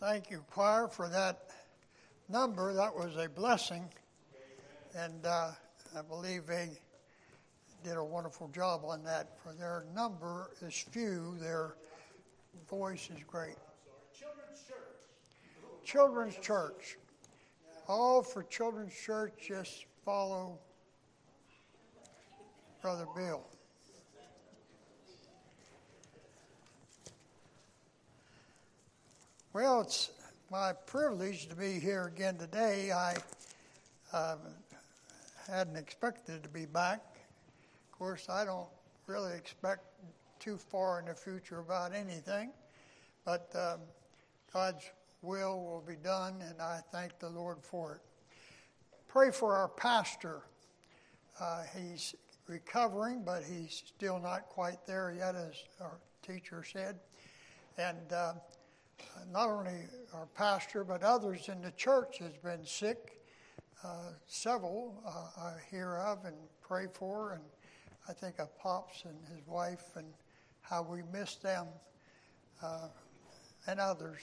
Thank you, choir, for that number. That was a blessing. And uh, I believe they did a wonderful job on that. For their number is few, their voice is great. Children's Church. Children's Church. All for Children's Church, just follow Brother Bill. Well, it's my privilege to be here again today. I uh, hadn't expected to be back. Of course, I don't really expect too far in the future about anything, but um, God's will will be done, and I thank the Lord for it. Pray for our pastor. Uh, he's recovering, but he's still not quite there yet, as our teacher said. And uh, not only our pastor, but others in the church has been sick. Uh, several uh, I hear of and pray for, and I think of Pops and his wife and how we miss them uh, and others.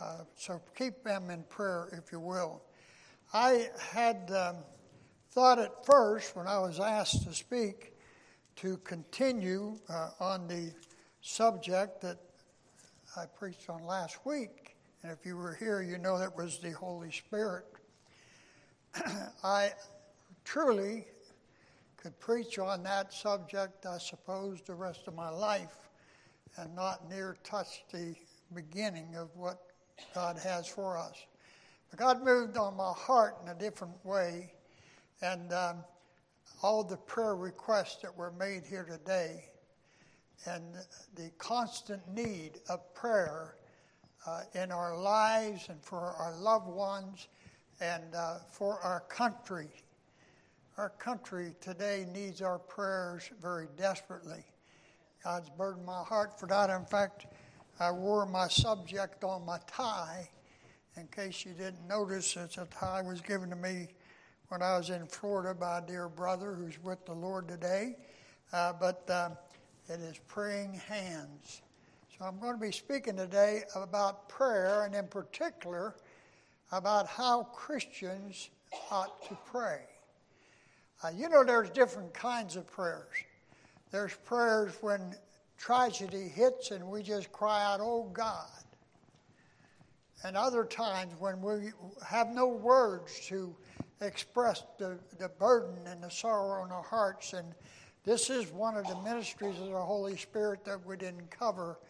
Uh, so keep them in prayer, if you will. I had um, thought at first, when I was asked to speak, to continue uh, on the subject that I preached on last week. And if you were here, you know that was the Holy Spirit. I truly could preach on that subject, I suppose, the rest of my life and not near touch the beginning of what God has for us. But God moved on my heart in a different way, and um, all the prayer requests that were made here today and the constant need of prayer uh, in our lives and for our loved ones and uh, for our country. Our country today needs our prayers very desperately. God's burdened my heart for that. In fact, I wore my subject on my tie. In case you didn't notice, it's a tie was given to me when I was in Florida by a dear brother who's with the Lord today. Uh, but uh, it is praying hands. So I'm going to be speaking today about prayer and, in particular, about how Christians ought to pray. Uh, you know, there's different kinds of prayers. There's prayers when tragedy hits and we just cry out, Oh God. And other times when we have no words to express the, the burden and the sorrow in our hearts and this is one of the ministries of the Holy Spirit that we didn't cover,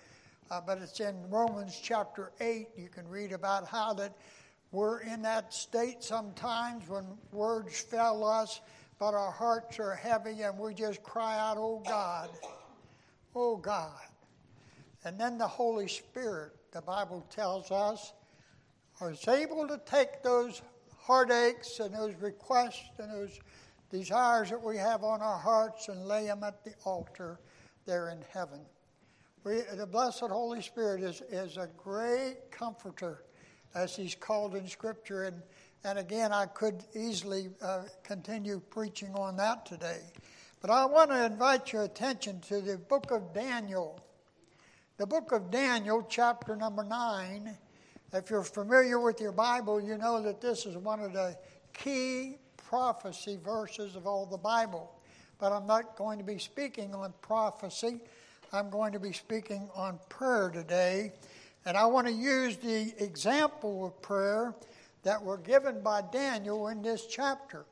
uh, but it's in Romans chapter 8. You can read about how that we're in that state sometimes when words fail us, but our hearts are heavy and we just cry out, Oh God, oh God. And then the Holy Spirit, the Bible tells us, is able to take those heartaches and those requests and those desires that we have on our hearts and lay them at the altar there in heaven. We, the blessed Holy Spirit is, is a great comforter, as he's called in Scripture. And, and again, I could easily uh, continue preaching on that today. But I want to invite your attention to the book of Daniel. The book of Daniel, chapter number 9. If you're familiar with your Bible, you know that this is one of the key prophecy verses of all the Bible. But I'm not going to be speaking on prophecy. I'm going to be speaking on prayer today. And I want to use the example of prayer that were given by Daniel in this chapter.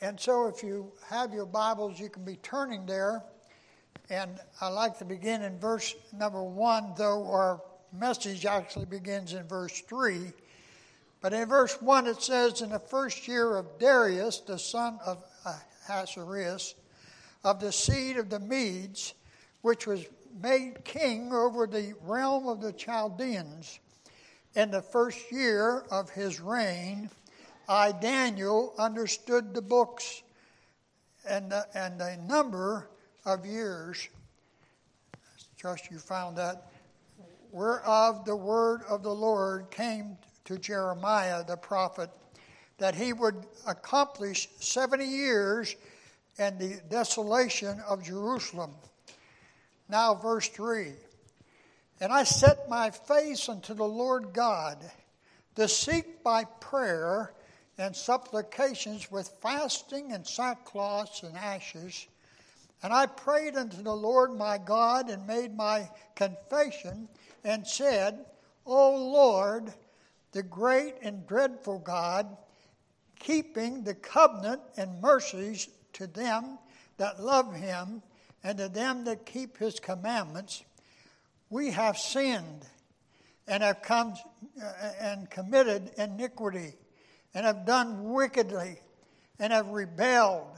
And so, if you have your Bibles, you can be turning there. And I like to begin in verse number one, though our message actually begins in verse three. But in verse 1 it says, In the first year of Darius, the son of Ahasuerus, of the seed of the Medes, which was made king over the realm of the Chaldeans, in the first year of his reign, I, Daniel, understood the books and the, and the number of years. Trust you found that. Whereof the word of the Lord came to Jeremiah the prophet that he would accomplish 70 years and the desolation of Jerusalem. Now, verse 3 And I set my face unto the Lord God to seek by prayer and supplications with fasting and sackcloths and ashes. And I prayed unto the Lord my God and made my confession and said, O Lord, the great and dreadful God, keeping the covenant and mercies to them that love him and to them that keep his commandments, we have sinned and have come uh, and committed iniquity and have done wickedly and have rebelled,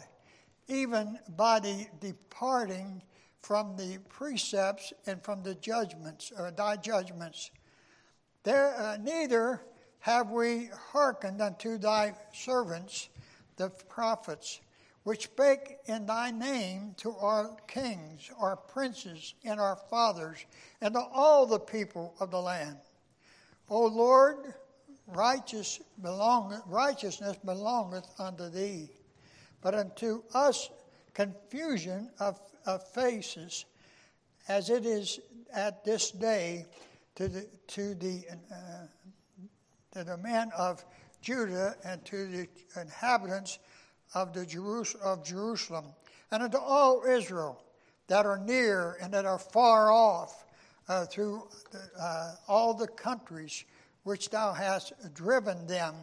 even by the departing from the precepts and from the judgments, or thy judgments. There, uh, neither have we hearkened unto thy servants, the prophets, which spake in thy name to our kings, our princes, and our fathers, and to all the people of the land. O Lord, righteous belong, righteousness belongeth unto thee, but unto us confusion of, of faces, as it is at this day to the, to the, uh, to the men of Judah and to the inhabitants of, the Jerus- of Jerusalem, and unto all Israel that are near and that are far off, uh, through uh, all the countries which thou hast driven them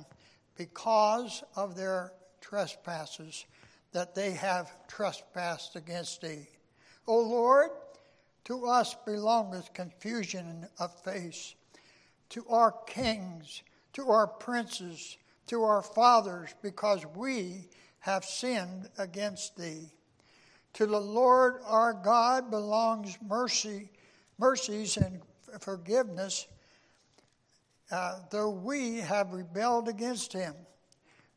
because of their trespasses, that they have trespassed against thee. O Lord, to us belongeth confusion of face, to our kings, to our princes, to our fathers, because we have sinned against thee. To the Lord our God belongs mercy, mercies and forgiveness uh, though we have rebelled against him.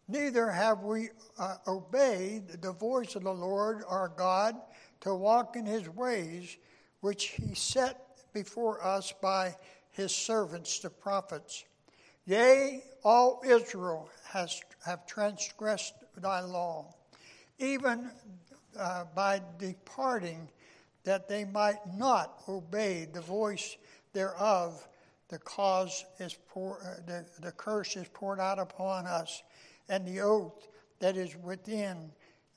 Neither have we uh, obeyed the voice of the Lord our God to walk in his ways, which he set before us by his servants the prophets. Yea, all Israel has have transgressed thy law, even uh, by departing, that they might not obey the voice thereof the cause is pour, uh, the, the curse is poured out upon us, and the oath that is within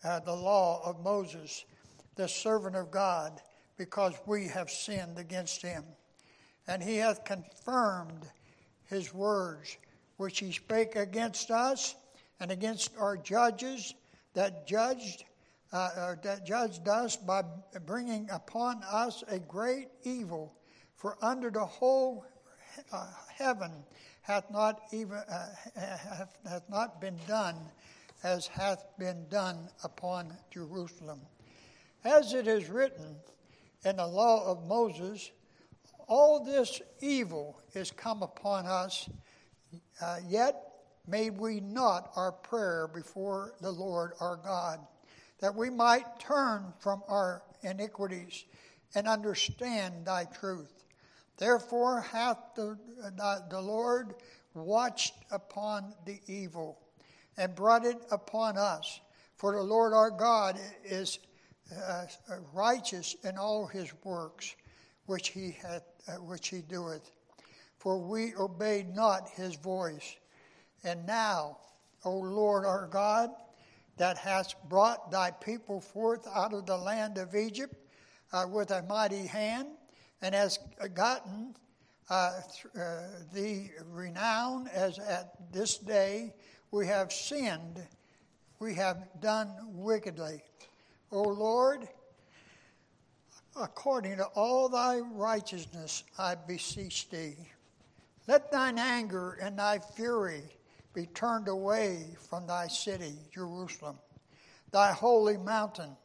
uh, the law of Moses, the servant of God, because we have sinned against him. And he hath confirmed his words, which he spake against us and against our judges that judged uh, uh that judged us by bringing upon us a great evil. For under the whole uh, heaven hath not even uh, hath, hath not been done as hath been done upon Jerusalem. As it is written in the law of Moses, all this evil is come upon us, uh, yet made we not our prayer before the Lord our God, that we might turn from our iniquities and understand thy truth. Therefore hath the, the Lord watched upon the evil and brought it upon us. For the Lord our God is uh, righteous in all his works which he, hath, uh, which he doeth. For we obeyed not his voice. And now, O Lord our God, that hast brought thy people forth out of the land of Egypt uh, with a mighty hand, and has gotten uh, th- uh, the renown as at this day we have sinned, we have done wickedly. O Lord, according to all thy righteousness, I beseech thee. Let thine anger and thy fury be turned away from thy city, Jerusalem, thy holy mountain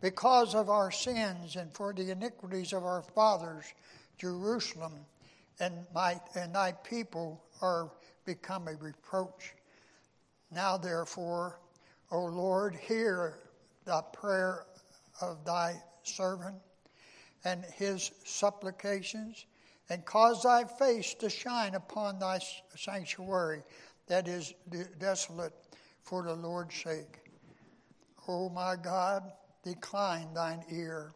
because of our sins and for the iniquities of our fathers, Jerusalem and, my, and thy people are become a reproach. Now, therefore, O Lord, hear the prayer of thy servant and his supplications, and cause thy face to shine upon thy sanctuary that is desolate for the Lord's sake. O my God, decline thine ear,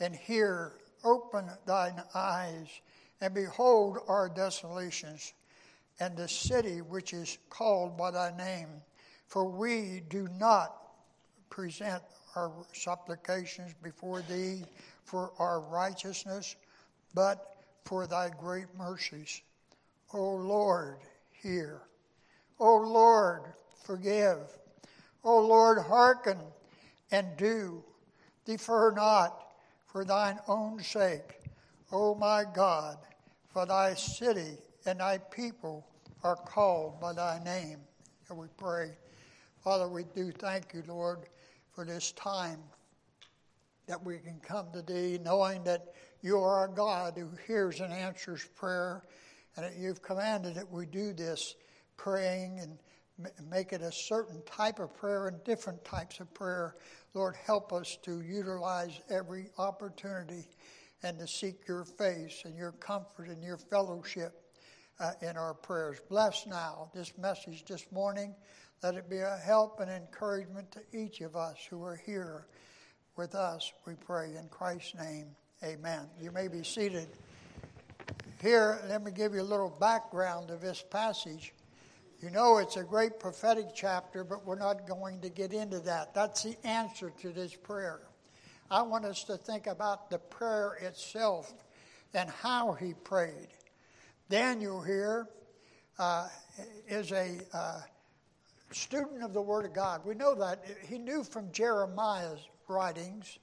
and hear, open thine eyes, And behold our desolations, and the city which is called by thy name. For we do not present our supplications before thee for our righteousness, but for thy great mercies. O Lord, hear. O Lord, forgive. O Lord, hearken and do. Defer not for thine own sake, O my God, for thy city and thy people are called by thy name. And we pray. Father, we do thank you, Lord, for this time that we can come to thee knowing that you are a God who hears and answers prayer, and that you've commanded that we do this praying and make it a certain type of prayer and different types of prayer. Lord, help us to utilize every opportunity and to seek your face and your comfort and your fellowship uh, in our prayers. Bless now this message this morning. Let it be a help and encouragement to each of us who are here with us, we pray in Christ's name. Amen. You may be seated. Here, let me give you a little background of this passage. You know, it's a great prophetic chapter, but we're not going to get into that. That's the answer to this prayer. I want us to think about the prayer itself and how he prayed. Daniel here uh, is a uh, student of the Word of God. We know that. He knew from Jeremiah's writings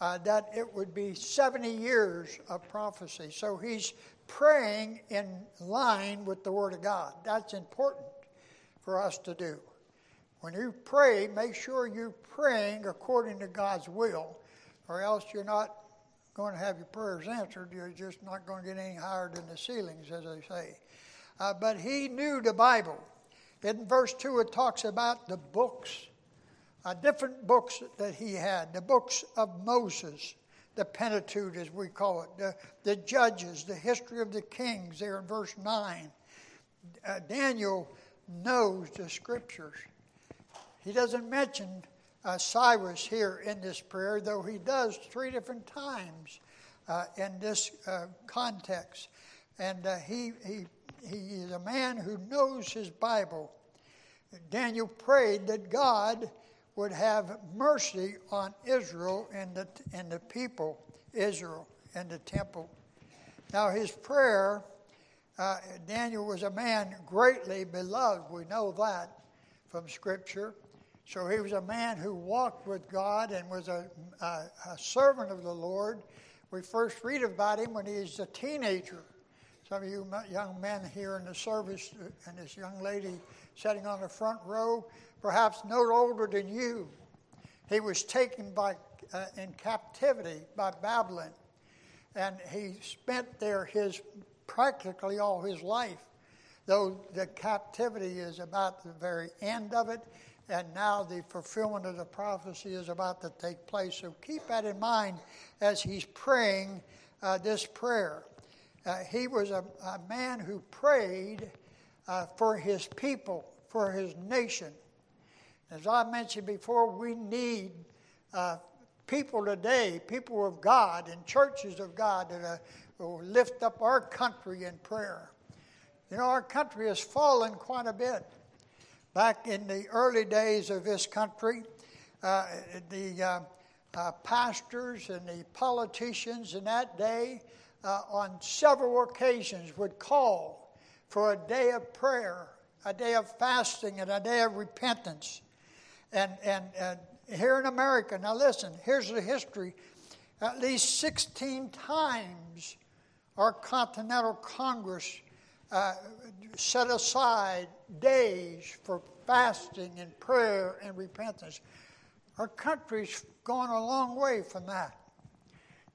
uh, that it would be 70 years of prophecy. So he's praying in line with the Word of God. That's important for us to do. When you pray, make sure you're praying according to God's will, or else you're not going to have your prayers answered. You're just not going to get any higher than the ceilings, as they say. Uh, but he knew the Bible. In verse 2, it talks about the books, uh, different books that he had the books of Moses, the Pentateuch, as we call it, the, the Judges, the history of the kings, there in verse 9. Uh, Daniel knows the scriptures. He doesn't mention uh, Cyrus here in this prayer, though he does three different times uh, in this uh, context. And uh, he, he, he is a man who knows his Bible. Daniel prayed that God would have mercy on Israel and the, and the people, Israel, and the temple. Now, his prayer, uh, Daniel was a man greatly beloved. We know that from Scripture. So he was a man who walked with God and was a, a, a servant of the Lord. We first read about him when he was a teenager. Some of you young men here in the service, and this young lady sitting on the front row, perhaps no older than you. He was taken by, uh, in captivity by Babylon, and he spent there his practically all his life. Though the captivity is about the very end of it, and now the fulfillment of the prophecy is about to take place. So keep that in mind as he's praying uh, this prayer. Uh, he was a, a, man who prayed uh, for his people, for his nation. As I mentioned before, we need uh, people today, people of God and churches of God that uh, will lift up our country in prayer. You know, our country has fallen quite a bit. Back in the early days of this country, uh, the uh, pastors and the politicians in that day, uh, on several occasions, would call for a day of prayer, a day of fasting, and a day of repentance. And, and, and here in America, now listen, here's the history. At least 16 times our Continental Congress uh, set aside days for fasting and prayer and repentance. Our country's gone a long way from that.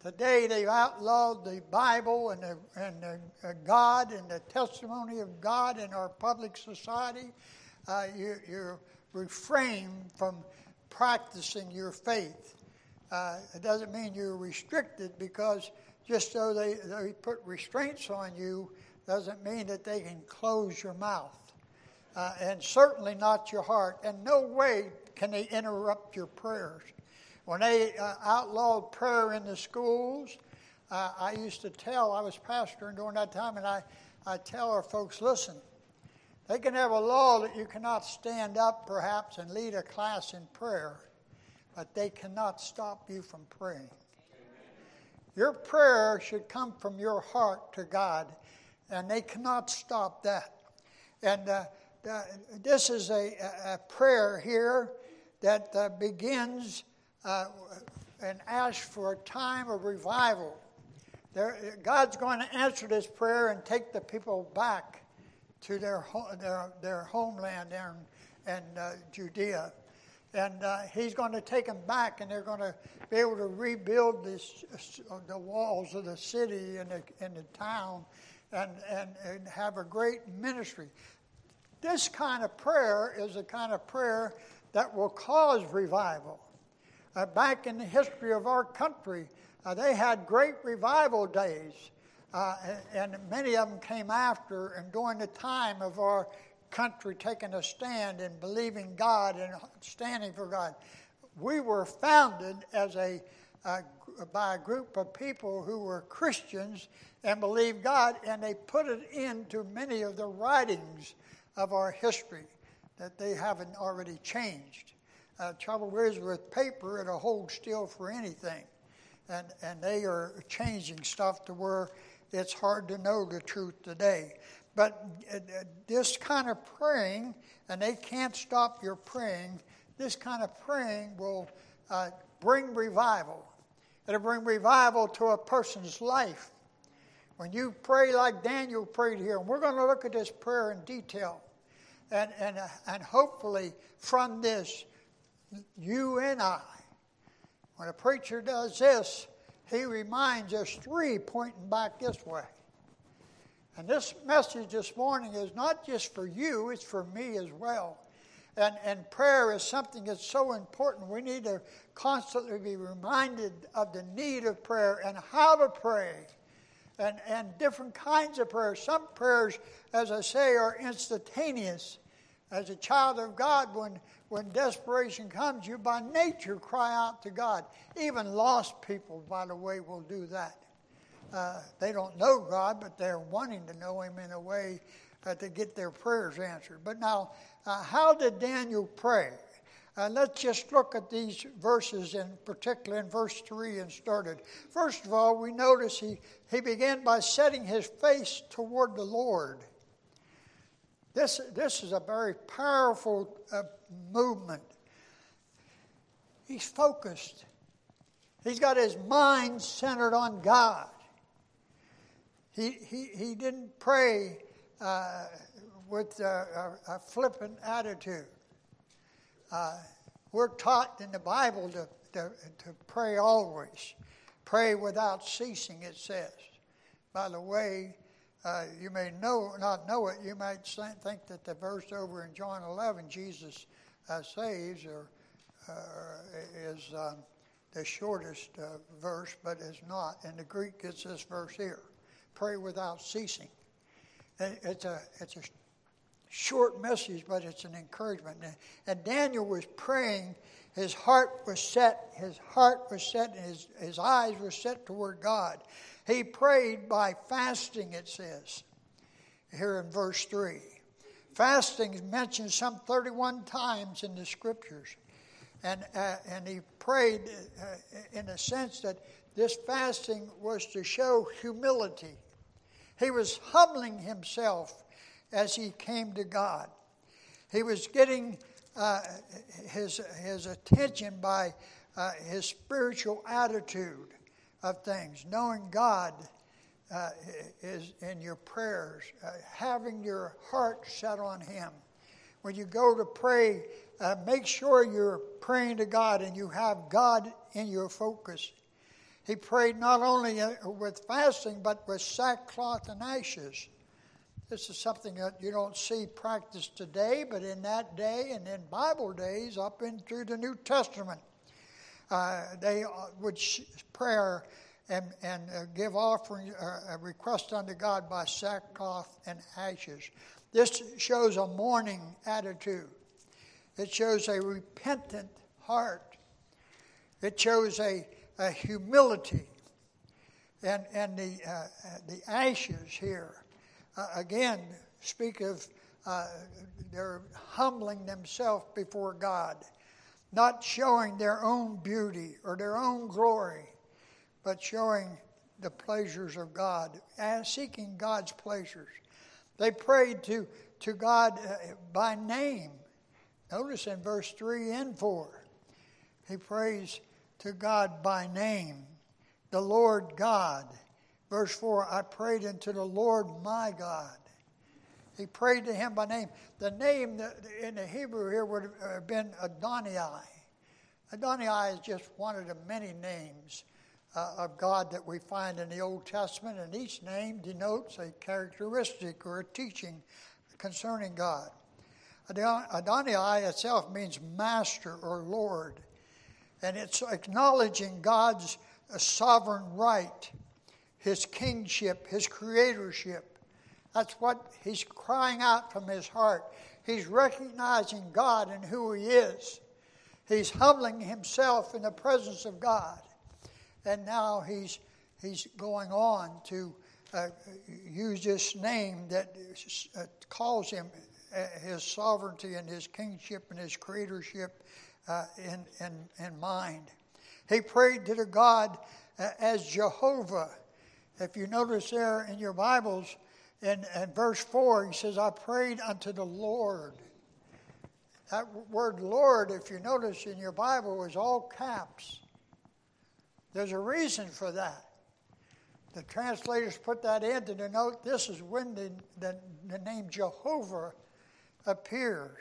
Today they've outlawed the Bible and, the, and the, uh, God and the testimony of God in our public society. Uh, you, you refrain from practicing your faith. Uh, it doesn't mean you're restricted because just so they, they put restraints on you doesn't mean that they can close your mouth. Uh, and certainly not your heart. And no way can they interrupt your prayers. When they uh, outlawed prayer in the schools, uh, I used to tell, I was pastoring during that time, and I, I tell our folks, listen, they can have a law that you cannot stand up perhaps and lead a class in prayer, but they cannot stop you from praying. Your prayer should come from your heart to God, and they cannot stop that. And uh, this is a, a, prayer here that uh, begins uh, and ask for a time of revival. There, God's going to answer this prayer and take the people back to their, their, their homeland there in, in uh, Judea. And uh, he's going to take them back, and they're going to be able to rebuild this, the walls of the city and the, and the town and, and, and have a great ministry. This kind of prayer is the kind of prayer that will cause revival. Uh, back in the history of our country, uh, they had great revival days, uh, and many of them came after and during the time of our country taking a stand and believing God and standing for God. We were founded as a by a group of people who were Christians and believed God, and they put it into many of the writings of our history that they haven't already changed. Uh, trouble is with paper, it'll hold still for anything and, and they are changing stuff to where it's hard to know the truth today. But uh, uh, this kind of praying, and they can't stop your praying, this kind of praying will uh, bring revival. It'll bring revival to a person's life. When you pray like Daniel prayed here, and we're going to look at this prayer in detail, and, and, uh, and hopefully from this, you and I when a preacher does this, he reminds us three pointing back this way. And this message this morning is not just for you, it's for me as well. And, and prayer is something that's so important. We need to constantly be reminded of the need of prayer and how to pray and, and different kinds of prayers. Some prayers, as I say, are instantaneous. As a child of God, when, when desperation comes, you by nature cry out to God. Even lost people, by the way, will do that. Uh, they don't know God, but they're wanting to know Him in a way uh, to get their prayers answered. But now, uh, how did Daniel pray? Uh, let's just look at these verses, in particular in verse 3 and started. First of all, we notice he, he began by setting his face toward the Lord. This, this is a very powerful uh, movement. He's focused, he's got his mind centered on God. He, he, he didn't pray uh, with a, a, a, flippant attitude. Uh, we're taught in the Bible to, to, to pray always, pray without ceasing, it says. By the way, uh, you may know not know it. You might think that the verse over in John 11, Jesus uh, saves, or uh, is um, the shortest uh, verse, but is not. In the Greek, it's this verse here: "Pray without ceasing." It's a it's a short message, but it's an encouragement. And Daniel was praying. His heart was set. His heart was set, and his, his eyes were set toward God. He prayed by fasting, it says here in verse 3. Fasting is mentioned some 31 times in the scriptures. And, uh, and he prayed uh, in a sense that this fasting was to show humility. He was humbling himself as he came to God. He was getting uh, his, his attention by uh, his spiritual attitude of things, knowing God uh, is in your prayers, uh, having your heart set on Him. When you go to pray, uh, make sure you're praying to God and you have God in your focus. He prayed not only uh, with fasting, but with sackcloth and ashes. This is something that you don't see practiced today, but in that day and in Bible days, up into the New Testament, uh, they uh, would sh- prayer and, and uh, give offering uh, a request unto God by sackcloth and ashes. This shows a mourning attitude. It shows a repentant heart. It shows a, a humility. And, and the, uh, the ashes here, uh, again, speak of uh, they're humbling themselves before God, not showing their own beauty or their own glory, but showing the pleasures of God and seeking God's pleasures. They prayed to, to God uh, by name. Notice in verse 3 and 4, he prays to God by name, the Lord God. Verse 4 I prayed unto the Lord my God. He prayed to him by name. The name in the Hebrew here would have been Adonai. Adonai is just one of the many names uh, of God that we find in the Old Testament, and each name denotes a characteristic or a teaching concerning God. Adonai itself means master or Lord, and it's acknowledging God's uh, sovereign right, his kingship, his creatorship. That's what he's crying out from his heart. He's recognizing God and who he is. He's humbling himself in the presence of God. And now he's, he's going on to uh, use this name that uh, calls him uh, his sovereignty and his kingship and his creatorship uh, in, in, in mind. He prayed to the God uh, as Jehovah. If you notice there in your Bibles, in, in verse 4, he says, I prayed unto the Lord. That word Lord, if you notice in your Bible, is all caps. There's a reason for that. The translators put that in to denote this is when the, the, the name Jehovah appears.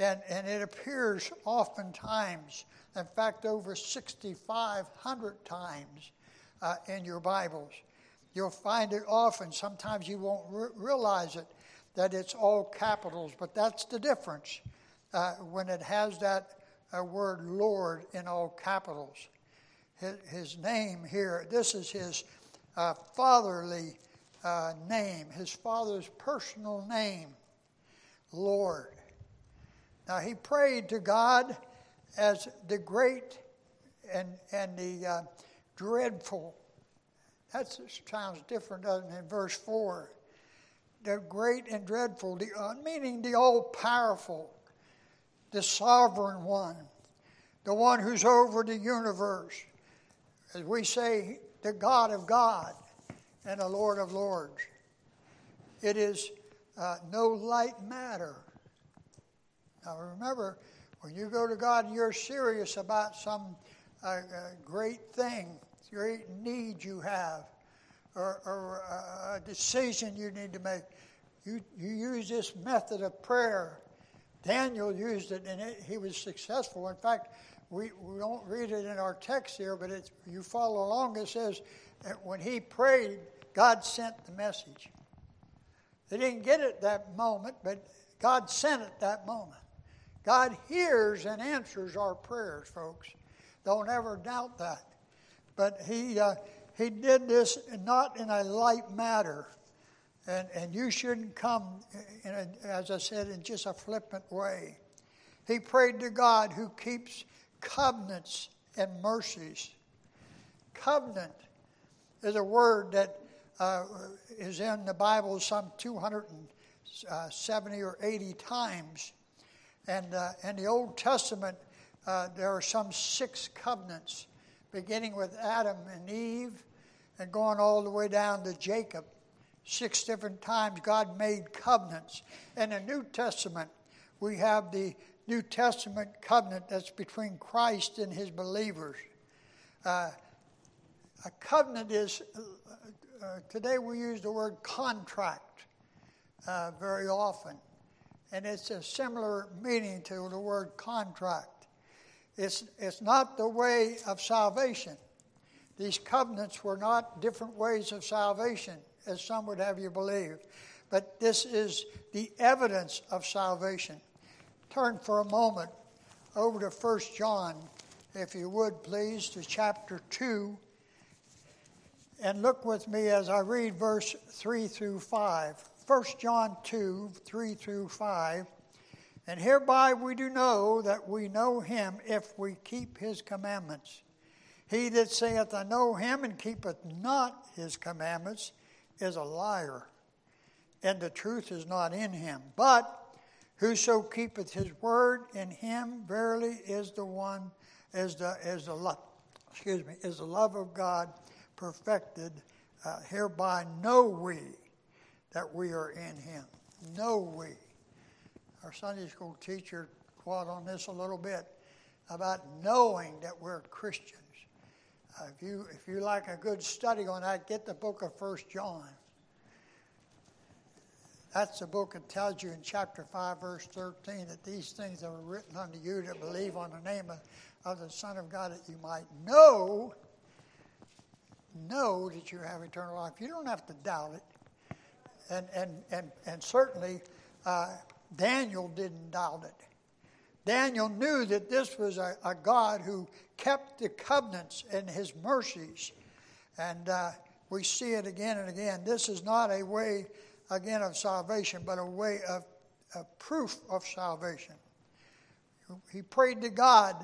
And, and it appears oftentimes, in fact, over 6,500 times uh, in your Bibles. You'll find it often. Sometimes you won't re- realize it, that it's all capitals, but that's the difference uh, when it has that uh, word Lord in all capitals his, his name here. This is his uh, fatherly uh, name, his father's personal name, Lord. Now, he prayed to God as the great and, and the uh, dreadful. That sounds different, doesn't it, in verse 4? The great and dreadful, the, uh, meaning the all powerful, the sovereign one, the one who's over the universe, as we say, the God of God and the Lord of Lords. It is uh, no light matter. Now remember, when you go to God and you're serious about some uh, uh, great thing, great need you have, or, or uh, a decision you need to make, you, you use this method of prayer. Daniel used it and it, he was successful. In fact, we, we don't read it in our text here, but it's, you follow along. It says that when he prayed, God sent the message. They didn't get it that moment, but God sent it that moment. God hears and answers our prayers, folks. Don't ever doubt that. But he, uh, he did this not in a light matter. And, and you shouldn't come, a, as I said, in just a flippant way. He prayed to God who keeps covenants and mercies. Covenant is a word that uh, is in the Bible some 270 or 80 times. And uh, in the Old Testament, uh, there are some six covenants, beginning with Adam and Eve and going all the way down to Jacob. Six different times God made covenants. In the New Testament, we have the New Testament covenant that's between Christ and his believers. Uh, a covenant is, uh, uh, today we use the word contract uh, very often, and it's a similar meaning to the word contract. It's, it's not the way of salvation. These covenants were not different ways of salvation, as some would have you believe, but this is the evidence of salvation. Turn for a moment over to 1 John, if you would please, to chapter 2. And look with me as I read verse 3 through 5. 1 John 2, 3 through 5. And hereby we do know that we know him if we keep his commandments. He that saith, I know him, and keepeth not his commandments, is a liar, and the truth is not in him. But whoso keepeth his word, in him verily is the one, is the, is the love, excuse me, is the love of God perfected. Uh, hereby know we that we are in him. Know we. Our Sunday school teacher quote on this a little bit about knowing that we're Christians. Uh, if you if you like a good study on that, get the book of First John. That's the book that tells you in chapter 5, verse 13, that these things are written unto you that believe on the name of, of the Son of God, that you might know, know that you have eternal life. You don't have to doubt it. And, and, and, and certainly, uh, Daniel didn't doubt it. Daniel knew that this was a, a God who kept the covenants and his mercies. And uh, we see it again and again. This is not a way, again, of salvation, but a way of, of proof of salvation. He prayed to God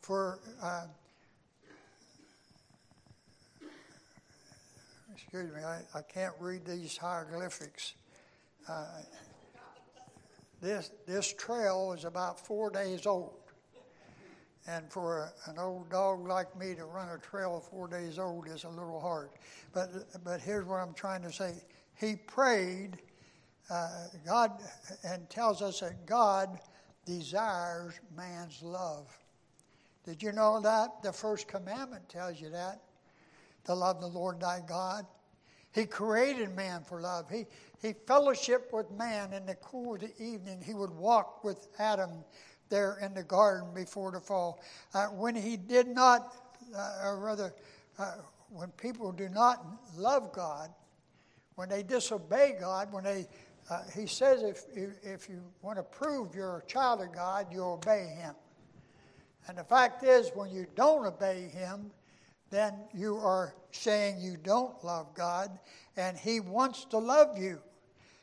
for. Uh, excuse me, I, I can't read these hieroglyphics. Uh, this, this trail is about four days old. And for an old dog like me to run a trail four days old is a little hard. But, but here's what I'm trying to say. He prayed, uh, God, and tells us that God desires man's love. Did you know that? The first commandment tells you that. To love the Lord thy God. He created man for love. He, he fellowshiped with man in the cool of the evening. He would walk with Adam there in the garden before the fall. Uh, when he did not, uh, or rather, uh, when people do not love God, when they disobey God, when they, uh, he says if, if you want to prove you're a child of God, you obey him. And the fact is, when you don't obey him, then you are saying you don't love God, and He wants to love you.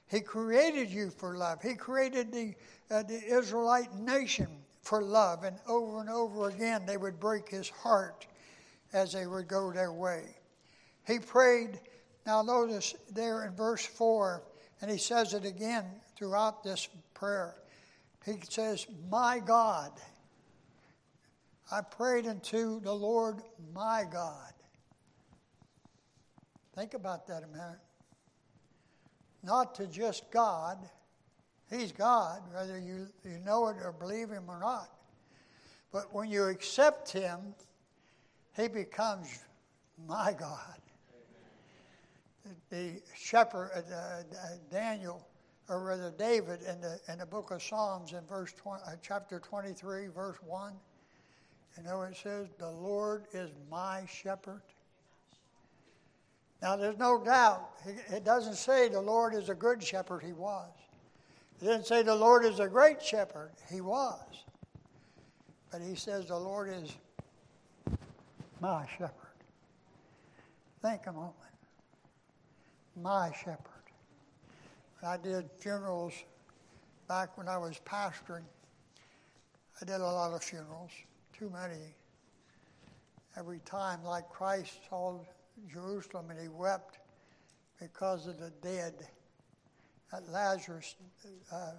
He created you for love. He created the, uh, the Israelite nation for love, and over and over again they would break His heart as they would go their way. He prayed, now notice there in verse 4, and He says it again throughout this prayer. He says, My God. I prayed unto the Lord my God. Think about that a minute. Not to just God, He's God, whether you, you know it or believe Him or not. But when you accept Him, He becomes my God. The shepherd, uh, uh, Daniel, or rather David, in the, in the book of Psalms, in verse 20, uh, chapter 23, verse 1, you know it says, The Lord is my shepherd. Now, there's no doubt, it doesn't say the Lord is a good shepherd, he was. It didn't say the Lord is a great shepherd, he was. But he says the Lord is my shepherd. Think a moment. My shepherd. I did funerals back when I was pastoring. I did a lot of funerals too many. Every time, like Christ saw Jerusalem and he wept because of the dead. At Lazarus' uh,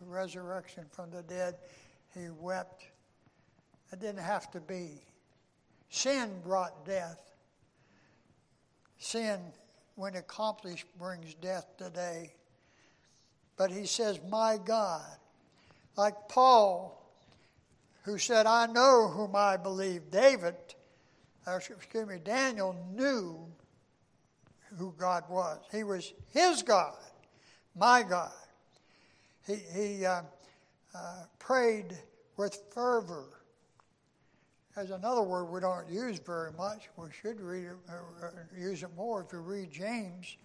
resurrection from the dead, he wept. It didn't have to be. Sin brought death. Sin, when accomplished, brings death today. But he says, My God. Like Paul, who said, I know whom I believe. David, excuse me, Daniel knew who God was. He was his God, my God. He, he uh, uh, prayed with fervor. As another word we don't use very much. We should read it, uh, uh use it more. If you read James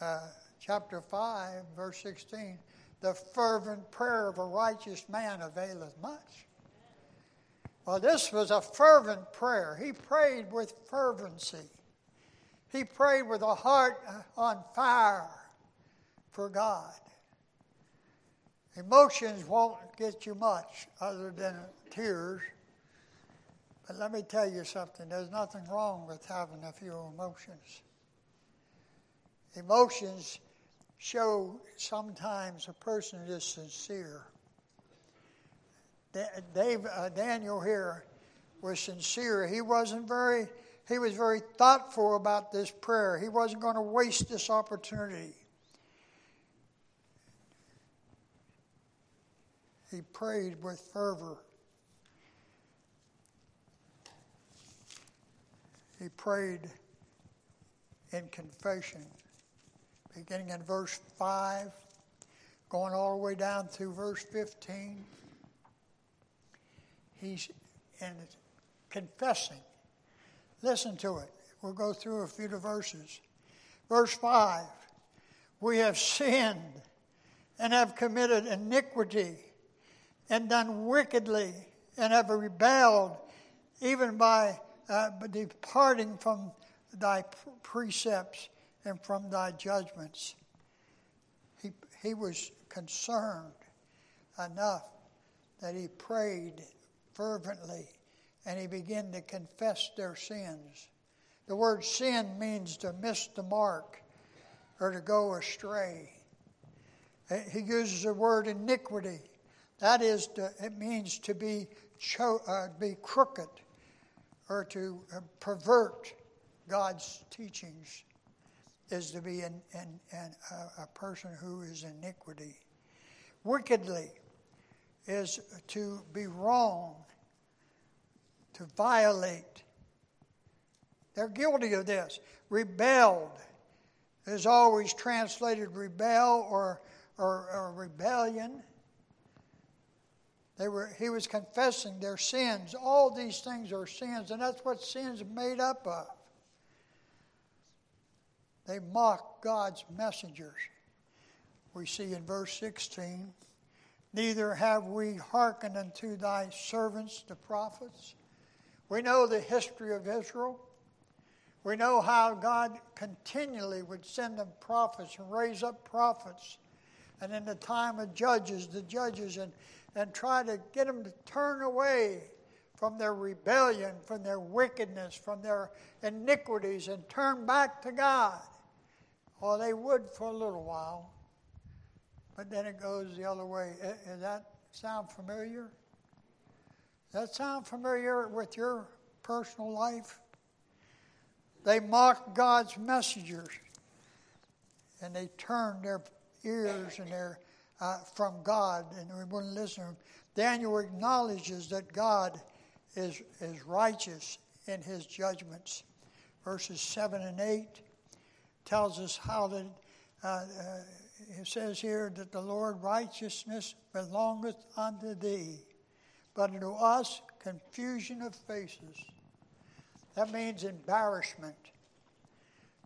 uh, chapter 5, verse 16, the fervent prayer of a righteous man availeth much. Well, this was a fervent prayer. He prayed with fervency. He prayed with a heart uh, on fire for God. Emotions won't get you much other than tears. But let me tell you something there's nothing wrong with having a few emotions. Emotions show sometimes a person is sincere. Dave, uh, Daniel here was sincere. He wasn't very, he was very thoughtful about this prayer. He wasn't going to waste this opportunity. He prayed with fervor. He prayed in confession, beginning in verse 5, going all the way down through verse 15. He's in confessing. Listen to it. We'll go through a few verses. Verse 5 We have sinned and have committed iniquity and done wickedly and have rebelled even by uh, departing from thy precepts and from thy judgments. He, he was concerned enough that he prayed fervently and he began to confess their sins. The word sin means to miss the mark or to go astray. He uses the word iniquity. That is, to, it means to be, cho- uh, be crooked or to uh, pervert God's teachings is to be a person who is iniquity. Wickedly is to be wrong, to violate. They're guilty of this. Rebelled is always translated rebel or, or, or rebellion. They were, he was confessing their sins. All these things are sins, and that's what sins made up of. They mock God's messengers. We see in verse 16, neither have we hearkened unto thy servants, the prophets. We know the history of Israel. We know how God continually would send them prophets and raise up prophets. And in the time of judges, the judges, and and try to get them to turn away from their rebellion, from their wickedness, from their iniquities, and turn back to God. Well, they would for a little while, but then it goes the other way. Does that sound familiar? Does that sound familiar with your personal life? They mock God's messengers and they turn their ears and their uh, from God, and we wouldn't listen. Daniel acknowledges that God is, is righteous in his judgments. Verses 7 and 8 tells us how that uh, uh, it says here that the Lord righteousness belongeth unto thee, but unto us confusion of faces. That means embarrassment.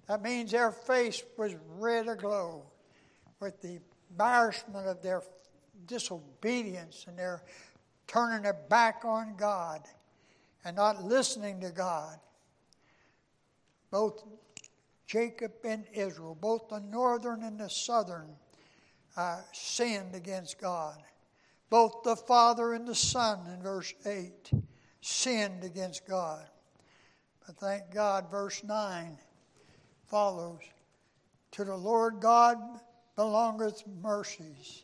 That means their face was red aglow with the embarrassment of their disobedience and their turning their back on God and not listening to God. Both Jacob and Israel, both the northern and the southern, uh, sinned against God. Both the Father and the Son, in verse 8, sinned against God. But thank God, verse 9 follows To the Lord God belongeth mercies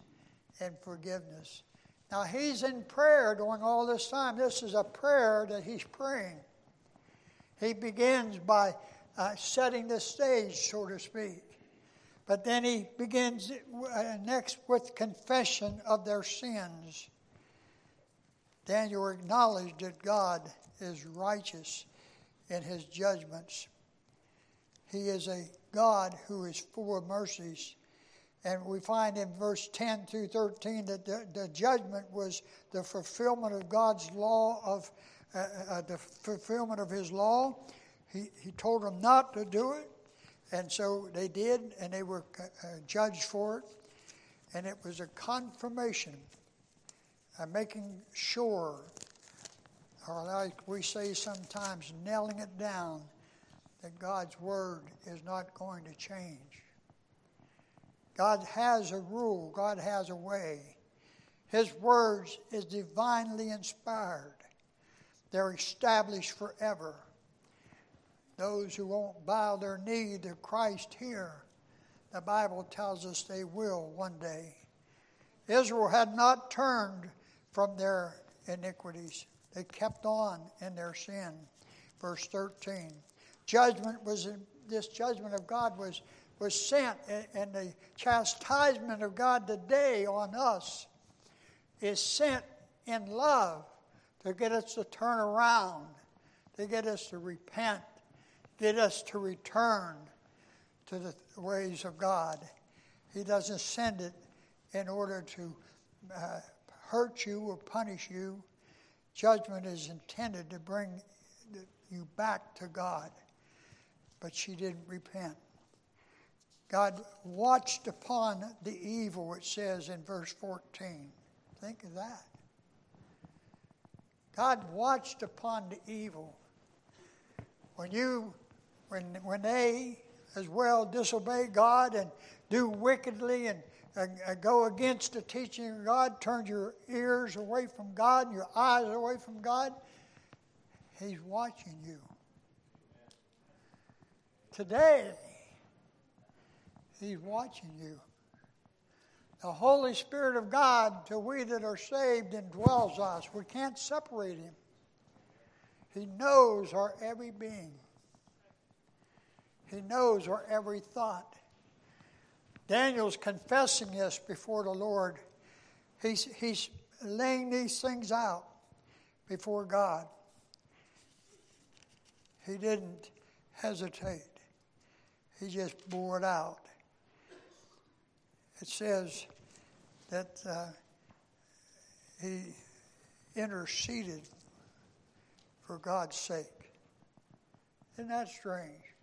and forgiveness. Now, he's in prayer during all this time. This is a prayer that he's praying. He begins by uh, setting the stage, so to speak. But then he begins uh, next with confession of their sins. Daniel acknowledged that God is righteous in his judgments. He is a God who is full of mercies and we find in verse 10 through 13 that the, the judgment was the fulfillment of God's law, of uh, uh, the fulfillment of His law. He, he told them not to do it, and so they did, and they were uh, judged for it. And it was a confirmation, uh, making sure, or like we say sometimes, nailing it down, that God's word is not going to change. God has a rule, God has a way. His words is divinely inspired. they're established forever. Those who won't bow their knee to Christ here, the Bible tells us they will one day. Israel had not turned from their iniquities, they kept on in their sin. Verse 13. Judgment was, this judgment of God was, was sent, and the chastisement of God today on us is sent in love to get us to turn around, to get us to repent, get us to return to the ways of God. He doesn't send it in order to uh, hurt you or punish you. Judgment is intended to bring you back to God. But she didn't repent. God watched upon the evil, it says in verse 14. Think of that. God watched upon the evil. When you, when, when they as well disobey God and do wickedly and, and, and go against the teaching of God, turn your ears away from God, your eyes away from God, He's watching you. Today, He's watching you. The Holy Spirit of God, to we that are saved, indwells us. We can't separate Him. He knows our every being, He knows our every thought. Daniel's confessing this before the Lord. He's, he's laying these things out before God. He didn't hesitate, he just bore it out. It says that uh, he interceded for God's sake. Isn't that strange?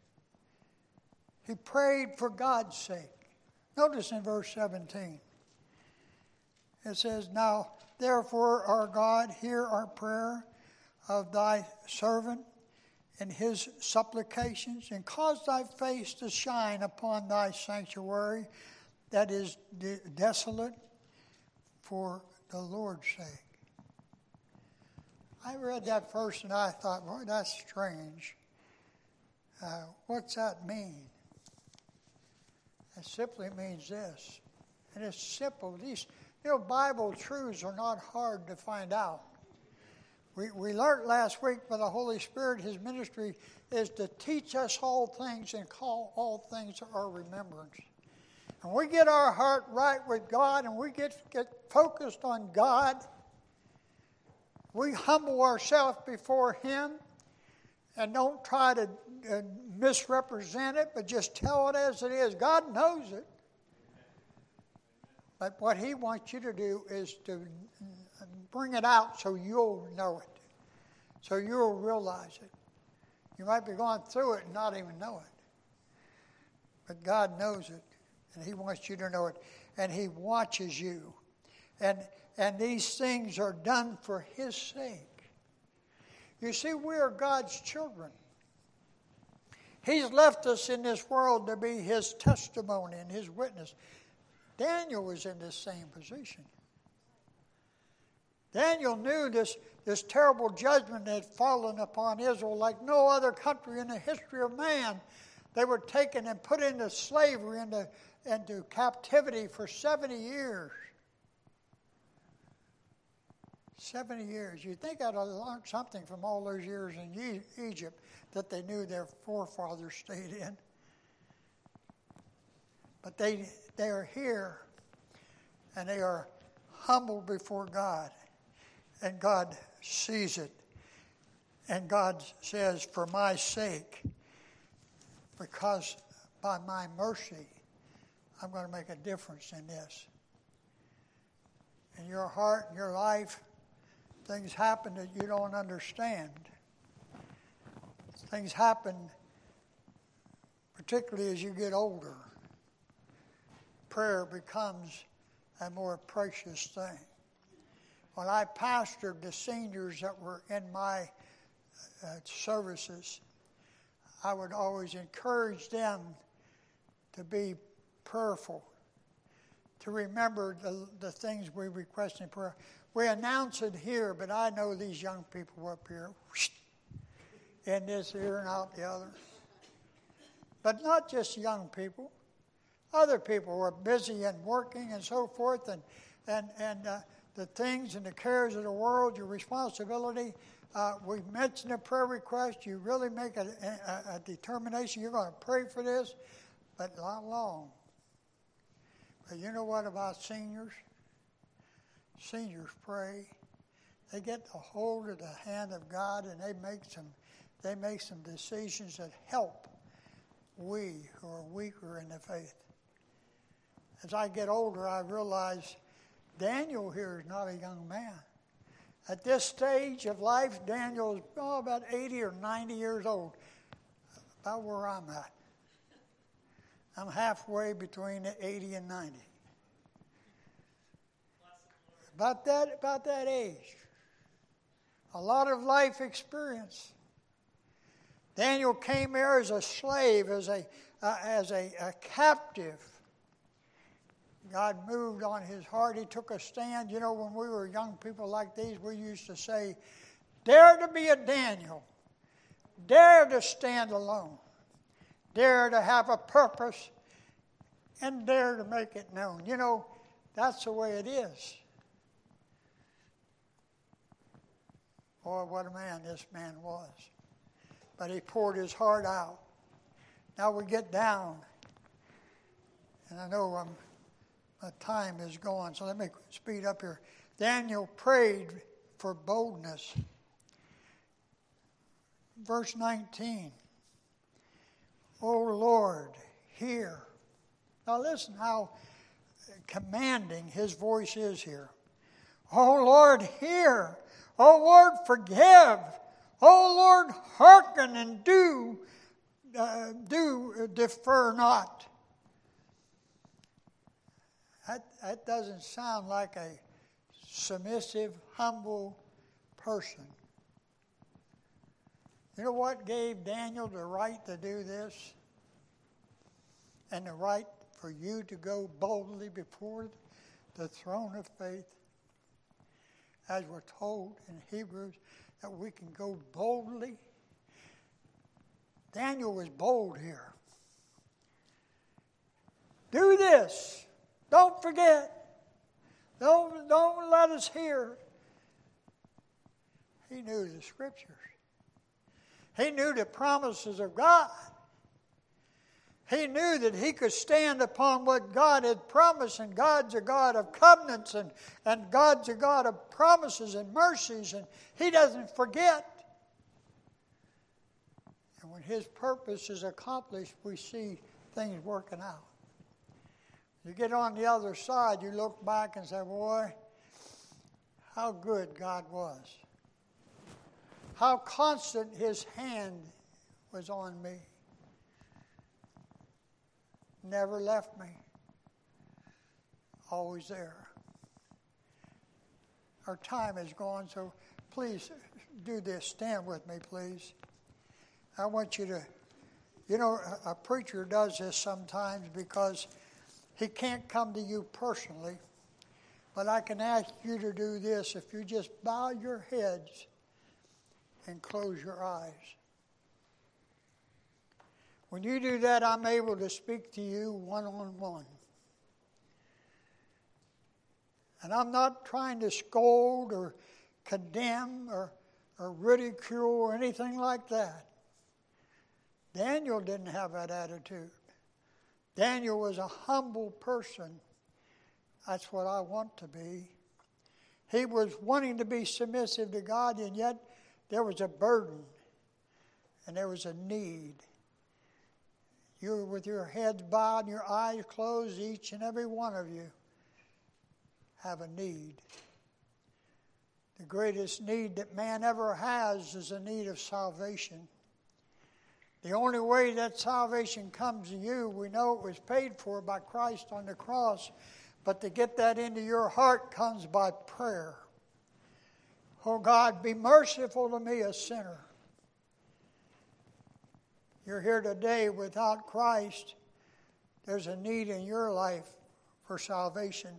He prayed for God's sake. Notice in verse 17, it says, Now, therefore, our God, hear our prayer of thy servant and his supplications, and cause thy face to shine upon thy sanctuary that is de- desolate for the Lord's sake. I read that verse and I thought, boy, that's strange. Uh, what's that mean? It simply means this. And it's simple. These you know, Bible truths are not hard to find out. We, we learned last week by the Holy Spirit, His ministry is to teach us all things and call all things to our remembrance. And we get our heart right with God and we get, get focused on God, we humble ourselves before Him and don't try to uh, misrepresent it, but just tell it as it is. God knows it. But what He wants you to do is to bring it out so you'll know it, so you'll realize it. You might be going through it and not even know it. But God knows it, and He wants you to know it, and He watches you. And, and these things are done for His sake. You see, we are God's children. He's left us in this world to be His testimony and His witness. Daniel was in this same position. Daniel knew this, this terrible judgment that had fallen upon Israel like no other country in the history of man. They were taken and put into slavery, into, into captivity for 70 years. 70 years. You'd think I'd have learned something from all those years in Egypt that they knew their forefathers stayed in. But they, they are here and they are humble before God and God sees it. And God says, For my sake, because by my mercy, I'm going to make a difference in this. In your heart, in your life, things happen that you don't understand. Things happen, particularly as you get older. Prayer becomes a more precious thing when I pastored the seniors that were in my uh, services, I would always encourage them to be prayerful, to remember the, the things we request in prayer. We announce it here, but I know these young people up here, whoosh, in this ear and out the other. But not just young people. Other people were busy and working and so forth, and, and, and uh, the things and the cares of the world, your responsibility. Uh, we mentioned a prayer request. You really make a, a, a determination. You're going to pray for this, but not long. But you know what about seniors? Seniors pray. They get a hold of the hand of God and they make some they make some decisions that help we who are weaker in the faith. As I get older, I realize Daniel here is not a young man. At this stage of life, Daniel is oh, about 80 or 90 years old, about where I'm at. I'm halfway between 80 and 90. About that, about that age. A lot of life experience. Daniel came here as a slave, as a, uh, as a, a captive. God moved on his heart. He took a stand. You know, when we were young people like these, we used to say, Dare to be a Daniel. Dare to stand alone. Dare to have a purpose. And dare to make it known. You know, that's the way it is. Boy, what a man this man was. But he poured his heart out. Now we get down. And I know I'm my time is gone, so let me speed up here. Daniel prayed for boldness. Verse 19. O Lord, hear. Now listen how commanding his voice is here. O Lord, hear. O Lord, forgive. O Lord, hearken and do, uh, do defer not. That, that doesn't sound like a submissive, humble person. You know what gave Daniel the right to do this? And the right for you to go boldly before the throne of faith? As we're told in Hebrews, that we can go boldly. Daniel was bold here. Do this. Don't forget. Don't, don't let us hear. He knew the scriptures. He knew the promises of God. He knew that he could stand upon what God had promised, and God's a God of covenants, and, and God's a God of promises and mercies, and he doesn't forget. And when his purpose is accomplished, we see things working out. You get on the other side, you look back and say, Boy, how good God was. How constant His hand was on me. Never left me. Always there. Our time is gone, so please do this. Stand with me, please. I want you to, you know, a preacher does this sometimes because he can't come to you personally, but I can ask you to do this if you just bow your heads and close your eyes. When you do that, I'm able to speak to you one on one. And I'm not trying to scold or condemn or, or ridicule or anything like that. Daniel didn't have that attitude. Daniel was a humble person. That's what I want to be. He was wanting to be submissive to God, and yet there was a burden and there was a need. You were with your heads bowed and your eyes closed, each and every one of you have a need. The greatest need that man ever has is a need of salvation. The only way that salvation comes to you, we know it was paid for by Christ on the cross, but to get that into your heart comes by prayer. Oh God, be merciful to me, a sinner. You're here today without Christ. There's a need in your life for salvation.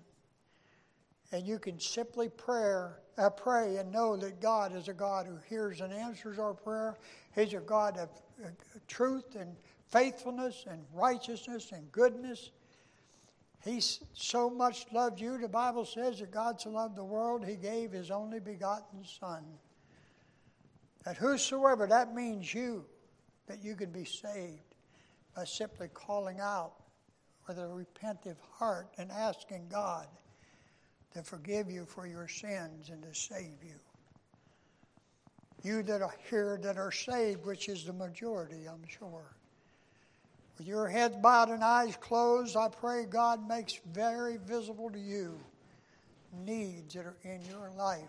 And you can simply prayer, uh, pray and know that God is a God who hears and answers our prayer. He's a God of uh, truth and faithfulness and righteousness and goodness. He so much loved you, the Bible says that God so loved the world, he gave his only begotten Son. That whosoever, that means you, that you can be saved by simply calling out with a repentive heart and asking God to forgive you for your sins and to save you. You that are here that are saved, which is the majority, I'm sure. With your head bowed and eyes closed, I pray God makes very visible to you needs that are in your life.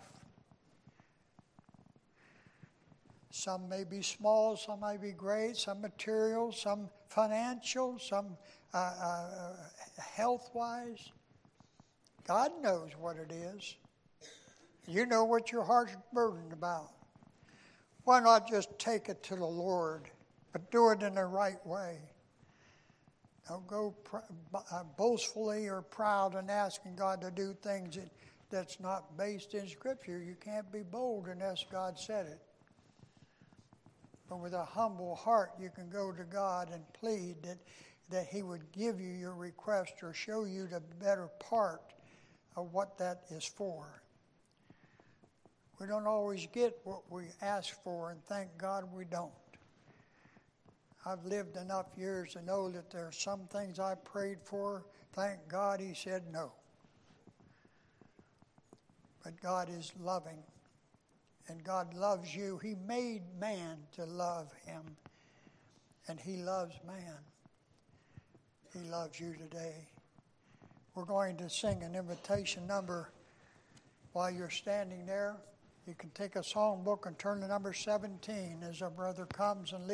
Some may be small, some may be great, some material, some financial, some uh, uh, health wise. God knows what it is. You know what your heart's burdened about. Why not just take it to the Lord, but do it in the right way? Don't go uh, boastfully or proud and asking God to do things that, that's not based in Scripture. You can't be bold unless God said it. But with a humble heart, you can go to God and plead that, that He would give you your request or show you the better part of what that is for. We don't always get what we ask for, and thank God we don't. I've lived enough years to know that there are some things I prayed for. Thank God He said no. But God is loving, and God loves you. He made man to love Him, and He loves man. He loves you today. We're going to sing an invitation number while you're standing there. You can take a songbook and turn to number 17 as our brother comes and leads.